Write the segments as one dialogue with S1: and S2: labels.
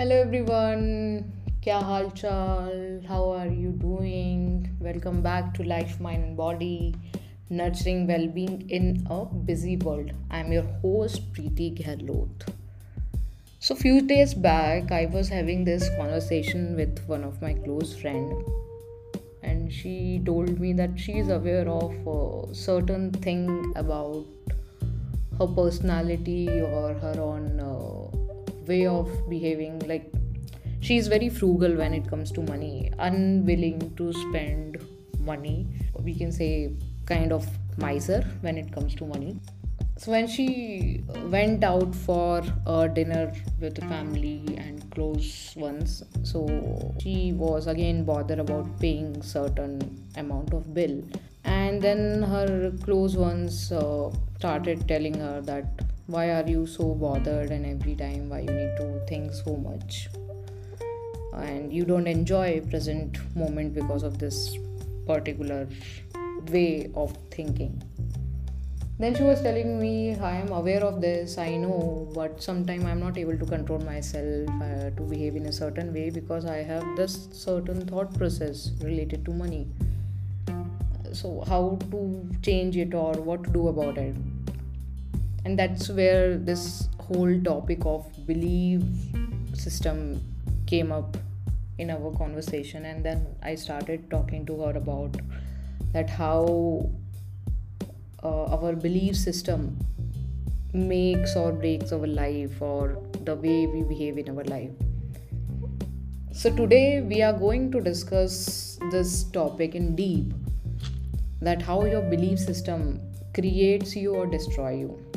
S1: hello everyone. kya hal chal how are you doing? Welcome back to life mind body nurturing well-being in a busy world. I'm your host preeti gahlot so few days back i was having this conversation with one of my close friend and she told me that she is aware of certain thing about her personality or her own uh, way of behaving like she's very frugal when it comes to money unwilling to spend money we can say kind of miser when it comes to money. So when she went out for a dinner with the family and close ones so she was again bothered about paying certain amount of bill. And then her close ones uh, started telling her that why are you so bothered and every time why you need to think so much? And you don't enjoy present moment because of this particular way of thinking. Then she was telling me i am aware of this i know but sometimes i'm not able to control myself uh, to behave in a certain way because i have this certain thought process related to money. So how to change it or what to do about it and that's where this whole topic of belief system came up in our conversation. And then i started talking to her about that how uh, our belief system makes or breaks our life or the way we behave in our life. So today we are going to discuss this topic in deep that how your belief system creates you or destroy you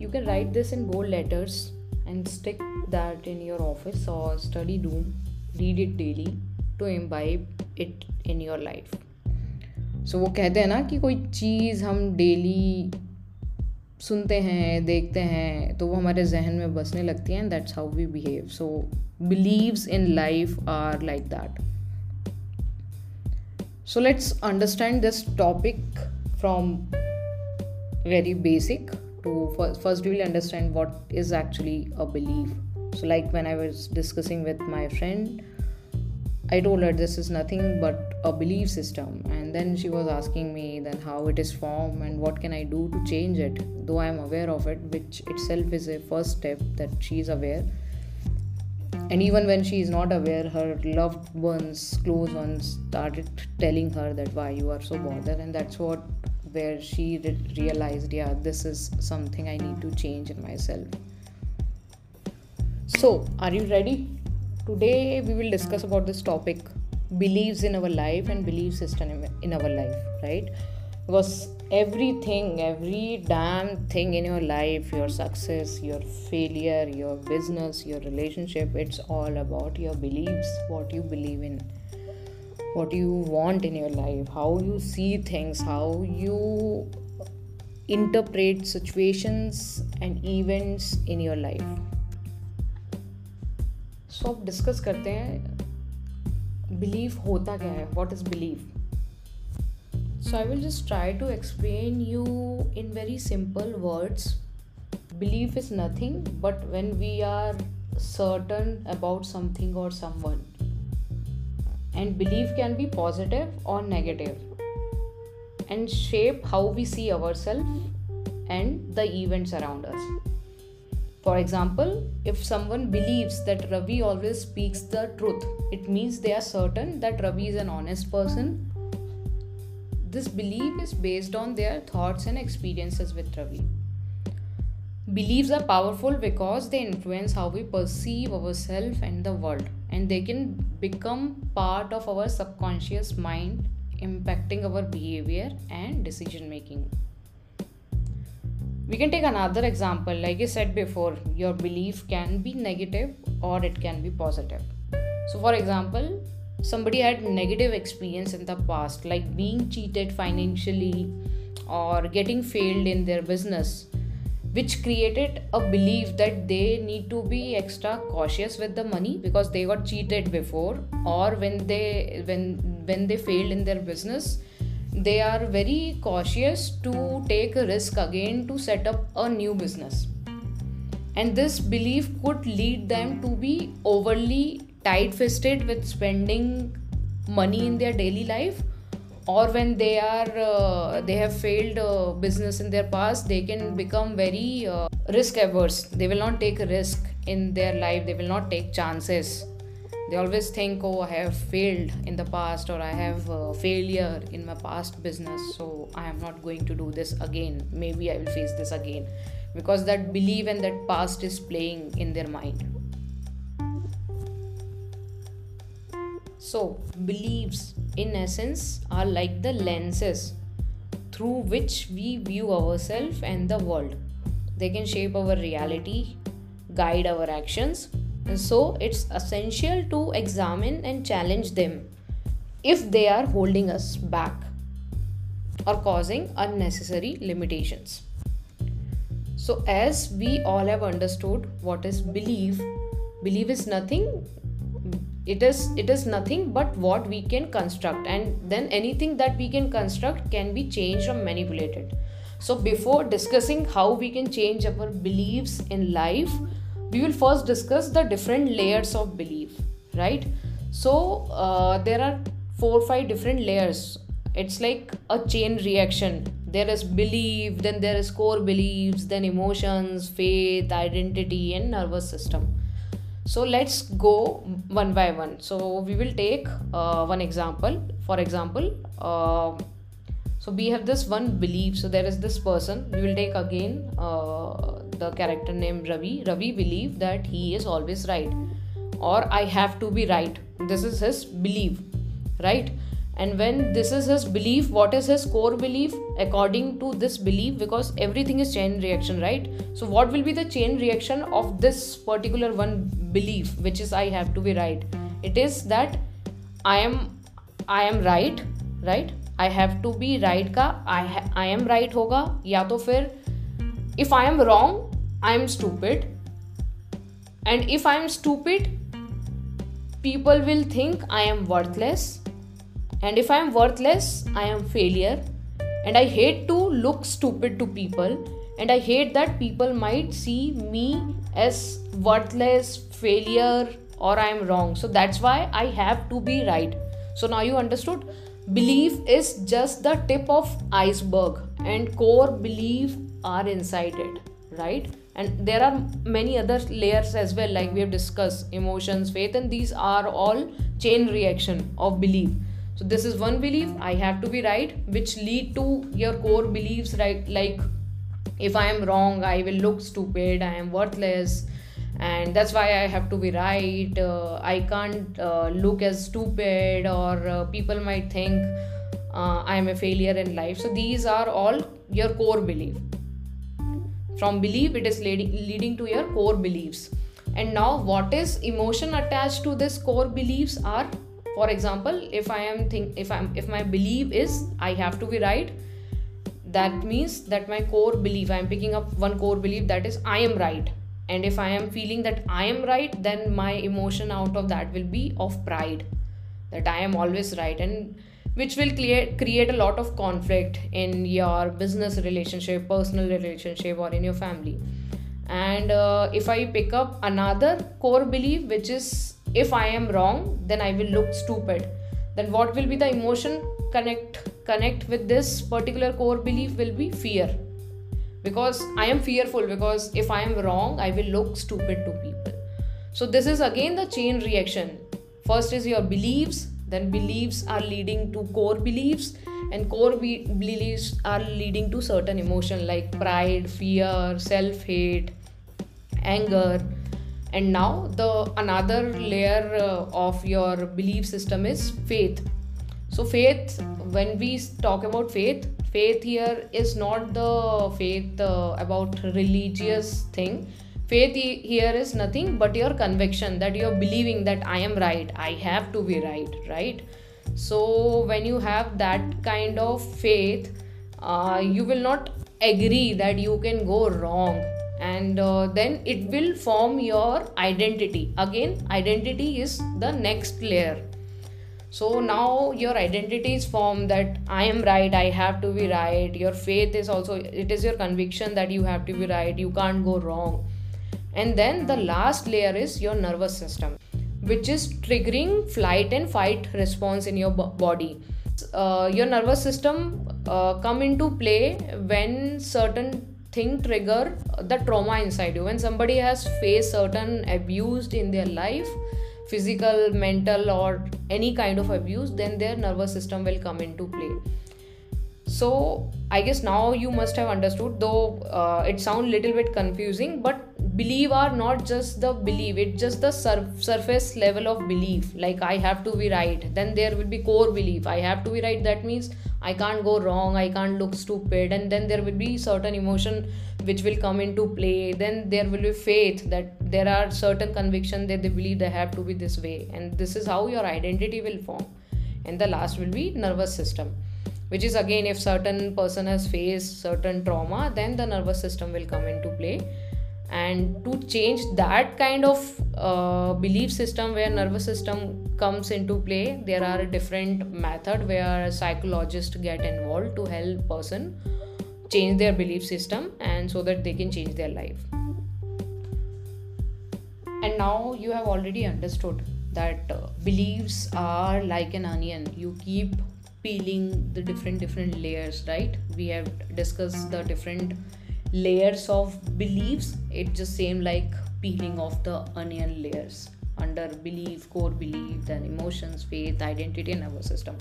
S1: you can write this in bold letters and stick that in your office or study room read it daily to imbibe it in your life so वो कहते हैं ना कि कोई चीज़ हम daily सुनते हैं, देखते हैं तो वो हमारे जहन में बसने लगती हैं that's how we behave so believes in life are like that so let's understand this topic from very basic to first, first we will understand what is actually a belief. So like when i was discussing with my friend i told her this is nothing but a belief system. And then she was asking me then how it is formed and what can i do to change it though i am aware of it which itself is a first step that she is aware. And even when she is not aware her loved ones close ones started telling her that why you are so bothered and that's what where she realized yeah this is something i need to change in myself. So are you ready? Today we will discuss about this topic beliefs in our life and belief system in our life right? Because everything every damn thing in your life your success your failure your business your relationship it's all about your beliefs what you believe in what you want in your life how you see things how you interpret situations and events in your life. So so, अब discuss करते हैं believe होता क्या है? What is believe so I will just try to explain you in very simple words believe is nothing but when we are certain about something or someone And belief can be positive or negative and shape how we see ourselves and the events around us. For example, if someone believes that Ravi always speaks the truth, it means they are certain that Ravi is an honest person this belief is based on their thoughts and experiences with Ravi. Beliefs are powerful because they influence how we perceive ourselves and the world, and they can become part of our subconscious mind, impacting our behavior and decision making. We can take another example. Like I said before, your belief can be negative or it can be positive. So, for example, somebody had negative experience in the past like being cheated financially or getting failed in their business which created a belief that they need to be extra cautious with the money because they got cheated before or when they when when they failed in their business they are very cautious to take a risk again to set up a new business. And this belief could lead them to be overly tight fisted with spending money in their daily life or when they are uh, they have failed uh, business in their past they can become very uh, risk averse. They will not take a risk in their life. They will not take chances. They always think oh i have failed in the past or i have a failure in my past business so i am not going to do this again. Maybe i will face this again. Because that belief and that past is playing in their mind. So beliefs in essence are like the lenses through which we view ourselves and the world. They can shape our reality guide our actions and so it's essential to examine and challenge them if they are holding us back or causing unnecessary limitations. So, as we all have understood what is belief, belief is nothing it is it is nothing but what we can construct. And then anything that we can construct can be changed or manipulated. So before discussing how we can change our beliefs in life we will first discuss the different layers of belief right? So uh, there are four or five different layers. It's like a chain reaction. There is belief then there is core beliefs then emotions faith identity and nervous system so let's go one by one. So we will take uh, one example. For example uh, so we have this one belief. So there is this person. We will take again uh, the character named ravi. Ravi believe that he is always right or i have to be right. This is his belief right and when this is his belief what is his core belief? According to this belief because everything is chain reaction right? So what will be the chain reaction of this particular one belief which is i have to be right? It is that i am i am right right? I have to be right ka i ha- i am right hoga. Ya to fir if i am wrong i am stupid. And if i am stupid people will think i am worthless and if i am worthless i am failure. And i hate to look stupid to people. And i hate that people might see me as worthless failure or i am wrong. So that's why i have to be right. So now you understood. Belief is just the tip of iceberg. And core belief are inside it right? And there are many other layers as well like we have discussed. Emotions faith and these are all chain reaction of belief so this is one belief i have to be right which lead to your core beliefs right? Like if i am wrong i will look stupid i am worthless and that's why i have to be right. Uh, i can't uh, look as stupid or uh, people might think uh, i am a failure in life. So these are all your core belief. From belief it is leading, leading to your core beliefs. And now what is emotion attached to this core beliefs are for example if i am think if i'm if my belief is i have to be right that means that my core belief i am picking up one core belief that is i am right. And if i am feeling that i am right then my emotion out of that will be of pride that i am always right and which will create create a lot of conflict in your business relationship personal relationship or in your family. And uh, if i pick up another core belief which is if i am wrong then i will look stupid. Then what will be the emotion connect connect with this particular core belief will be fear. Because i am fearful because if i am wrong i will look stupid to people. So this is again the chain reaction. First is your beliefs then beliefs are leading to core beliefs and core be- beliefs are leading to certain emotion like pride fear self hate anger and now the another layer uh, of your belief system is faith. So faith when we talk about faith faith here is not the faith uh, about religious thing. Faith here is nothing but your conviction that you're believing that i am right i have to be right right? So when you have that kind of faith uh, you will not agree that you can go wrong and uh, then it will form your identity. Again identity is the next layer. So now your identity is formed that i am right i have to be right. Your faith is also it is your conviction that you have to be right. You can't go wrong. And then the last layer is your nervous system which is triggering flight and fight response in your body. Uh, your nervous system uh, come into play when certain thing trigger the trauma inside you. When somebody has faced certain abused in their life physical mental or any kind of abuse then their nervous system will come into play. So i guess now you must have understood though uh, it sound little bit confusing but believe are not just the belief it's just the sur- surface level of belief. Like i have to be right then there will be core belief. I have to be right that means i can't go wrong i can't look stupid and then there will be certain emotion which will come into play. Then there will be faith that there are certain conviction that they believe they have to be this way and this is how your identity will form. And the last will be nervous system which is again if certain person has faced certain trauma then the nervous system will come into play and to change that kind of uh, belief system where nervous system comes into play there are different method where psychologists get involved to help person change their belief system and so that they can change their life. And now you have already understood that uh, beliefs are like an onion. You keep peeling the different different layers right? We have discussed the different layers of beliefs. It just same like peeling off the onion layers. Under belief core belief then emotions faith identity and nervous system.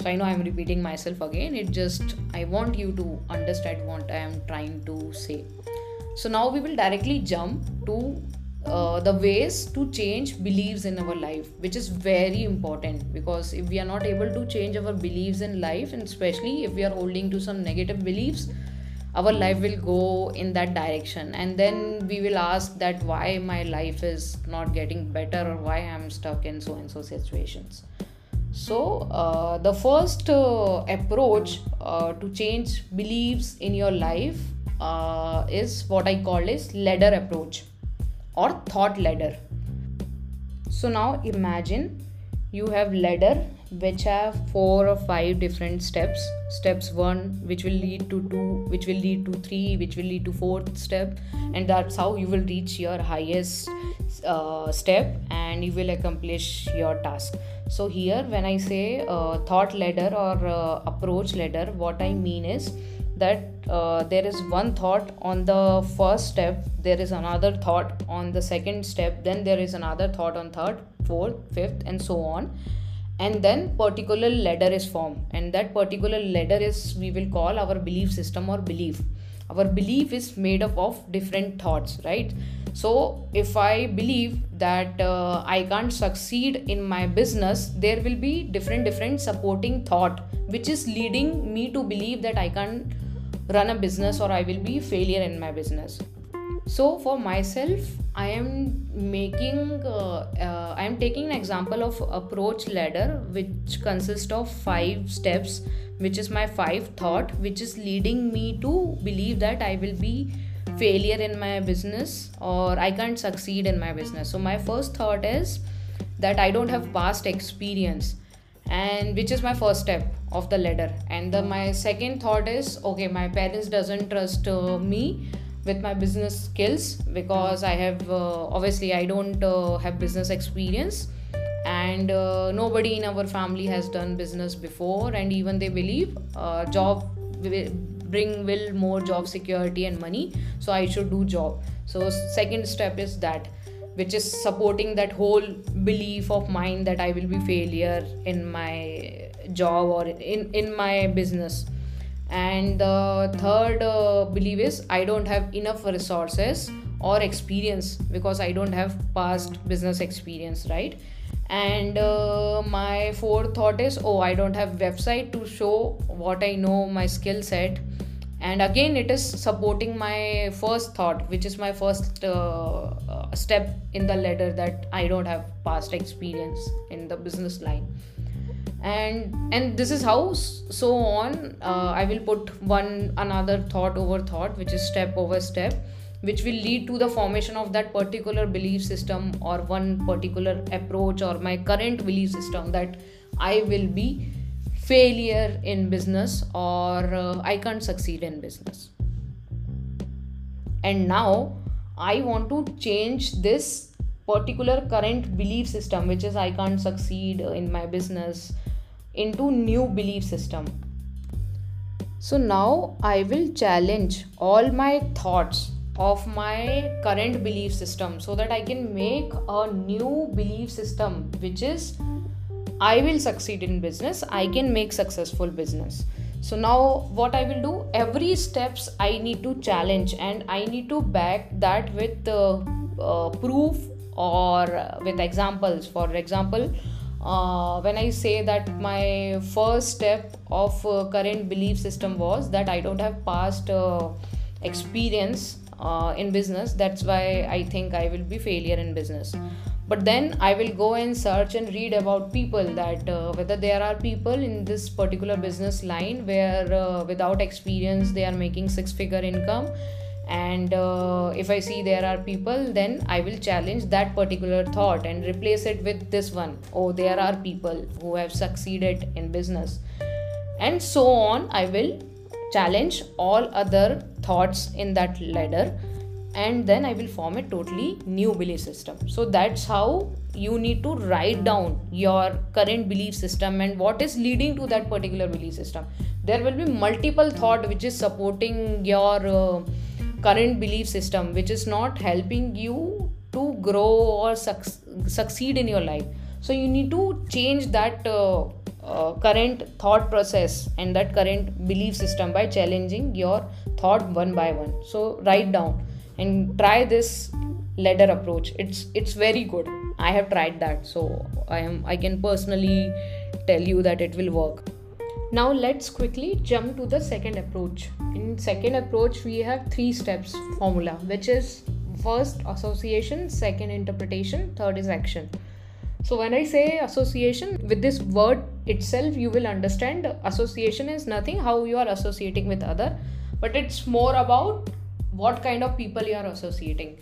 S1: So i know i'm repeating myself again. It just i want you to understand what i am trying to say. So now we will directly jump to uh, the ways to change beliefs in our life which is very important. Because if we are not able to change our beliefs in life and especially if we are holding to some negative beliefs our life will go in that direction. And then we will ask that why my life is not getting better or why i'm stuck in so and so situations. So uh, the first uh, approach uh, to change beliefs in your life uh, is what i call is ladder approach or thought ladder. So now imagine you have ladder which have four or five different steps. Steps one which will lead to two which will lead to three which will lead to fourth step and that's how you will reach your highest uh, step and you will accomplish your task. So here when i say uh, thought ladder or uh, approach ladder what i mean is that uh, there is one thought on the first step there is another thought on the second step then there is another thought on third fourth fifth and so on and then particular ladder is formed. And that particular ladder is we will call our belief system or belief. Our belief is made up of different thoughts right? So if i believe that uh, i can't succeed in my business there will be different different supporting thought which is leading me to believe that i can't run a business or i will be failure in my business so for myself i am making uh, uh, i am taking an example of approach ladder which consists of five steps which is my five thought which is leading me to believe that i will be failure in my business or i can't succeed in my business. So my first thought is that i don't have past experience and which is my first step of the ladder. And the, my second thought is okay my parents doesn't trust uh, me with my business skills because I have uh, obviously I don't uh, have business experience and uh, nobody in our family has done business before and even they believe uh, job will bring will more job security and money so I should do job. So second step is that which is supporting that whole belief of mine that I will be failure in my job or in in my business and the third uh, belief is i don't have enough resources or experience because i don't have past business experience right? And uh, my fourth thought is oh i don't have website to show what i know my skill set. And again it is supporting my first thought which is my first uh, uh step in the ladder that i don't have past experience in the business line and and this is how so on uh, i will put one another thought over thought which is step over step which will lead to the formation of that particular belief system or one particular approach or my current belief system that i will be failure in business or uh, i can't succeed in business. And now I want to change this particular current belief system, which is I can't succeed in my business, into new belief system. So now I will challenge all my thoughts of my current belief system so that I can make a new belief system which is I will succeed in business, I can make successful business so now what i will do every steps i need to challenge and i need to back that with uh, uh, proof or with examples for example uh, when i say that my first step of uh, current belief system was that i don't have past uh, experience uh, in business. That's why i think i will be failure in business. But then i will go and search and read about people that uh, whether there are people in this particular business line where uh, without experience they are making six figure income and uh, if i see there are people then i will challenge that particular thought and replace it with this one oh there are people who have succeeded in business and so on i will challenge all other thoughts in that ladder and then I will form a totally new belief system. So that's how you need to write down your current belief system and what is leading to that particular belief system. There will be multiple thought which is supporting your uh, current belief system, which is not helping you to grow or suc- succeed in your life. So you need to change that. Uh, uh, current thought process and that current belief system by challenging your thought one by one so write down and try this ladder approach it's it's very good i have tried that so i am i can personally tell you that it will work now let's quickly jump to the second approach. In second approach we have three steps formula which is first association second interpretation third is action. So when i say association with this word itself you will understand association is nothing how you are associating with other but it's more about what kind of people you are associating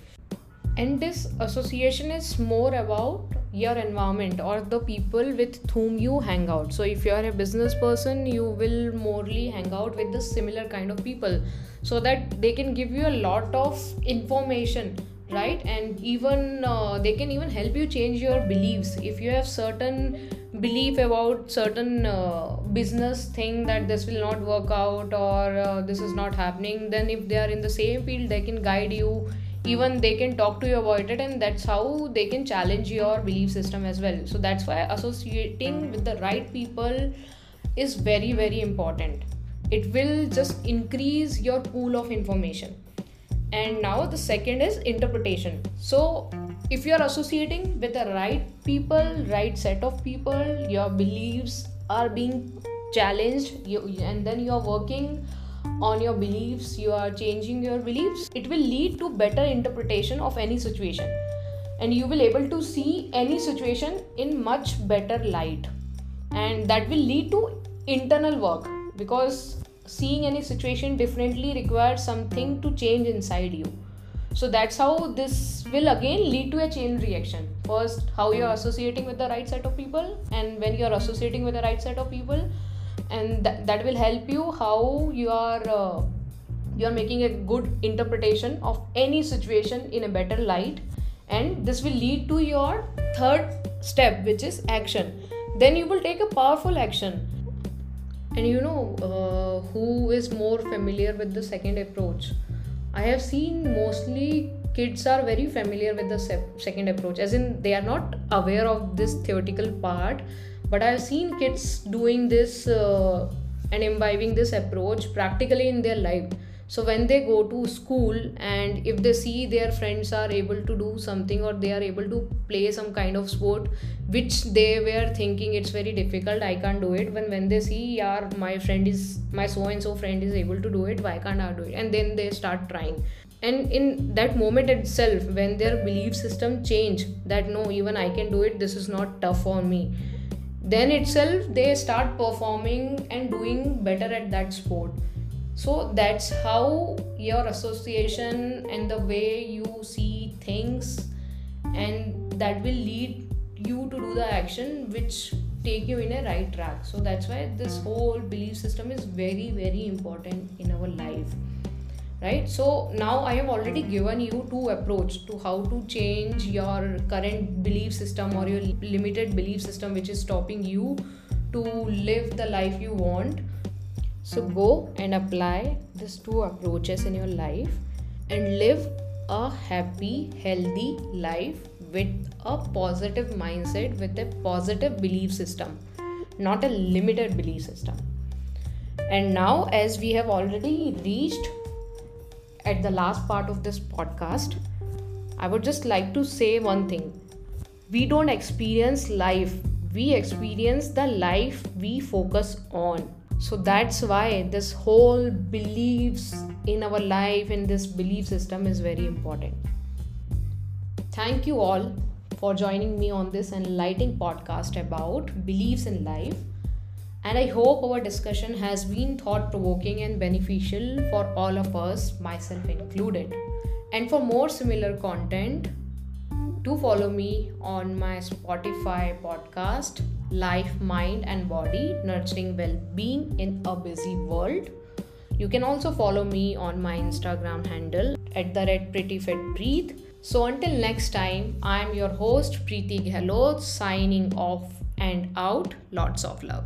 S1: and this association is more about your environment or the people with whom you hang out. So if you are a business person you will morely hang out with the similar kind of people so that they can give you a lot of information right? And even uh, they can even help you change your beliefs. If you have certain belief about certain uh, business thing that this will not work out or uh, this is not happening then if they are in the same field they can guide you even they can talk to you about it and that's how they can challenge your belief system as well. So that's why associating with the right people is very very important. It will just increase your pool of information. And now the second is interpretation. So if you are associating with the right people right set of people your beliefs are being challenged you, and then you are working on your beliefs you are changing your beliefs it will lead to better interpretation of any situation. And you will able to see any situation in much better light. And that will lead to internal work because seeing any situation differently requires something to change inside you. So that's how this will again lead to a chain reaction. First how you're associating with the right set of people and when you're associating with the right set of people and th- that will help you how you are uh, you are making a good interpretation of any situation in a better light. And this will lead to your third step which is action. Then you will take a powerful action. And you know uh, who is more familiar with the second approach? I have seen mostly kids are very familiar with the second approach, as in they are not aware of this theoretical part, but I have seen kids doing this uh, and imbibing this approach practically in their life. So when they go to school and if they see their friends are able to do something or they are able to play some kind of sport which they were thinking it's very difficult i can't do it. When when they see yeah my friend is my so and so friend is able to do it why can't i do it? And then they start trying. And in that moment itself when their belief system change that no even i can do it this is not tough for me then itself they start performing and doing better at that sport. So that's how your association and the way you see things and that will lead you to do the action which take you in a right track. So that's why this whole belief system is very very important in our life right? So now i have already given you two approach to how to change your current belief system or your limited belief system which is stopping you to live the life you want. So go and apply these two approaches in your life and live a happy healthy life with a positive mindset with a positive belief system not a limited belief system. And now as we have already reached at the last part of this podcast, I would just like to say one thing. We don't experience life, we experience the life we focus on. So that's why this whole beliefs in our life, in this belief system, is very important. Thank you all for joining me on this enlightening podcast about beliefs in life and I hope our discussion has been thought provoking and beneficial for all of us, myself included. And for more similar content, do follow me on my Spotify podcast, Life, Mind, and Body Nurturing Well Being in a Busy World. You can also follow me on my Instagram handle at the red pretty fit preet. So until next time, I am your host Preeti Gahlot signing off and out. Lots of love.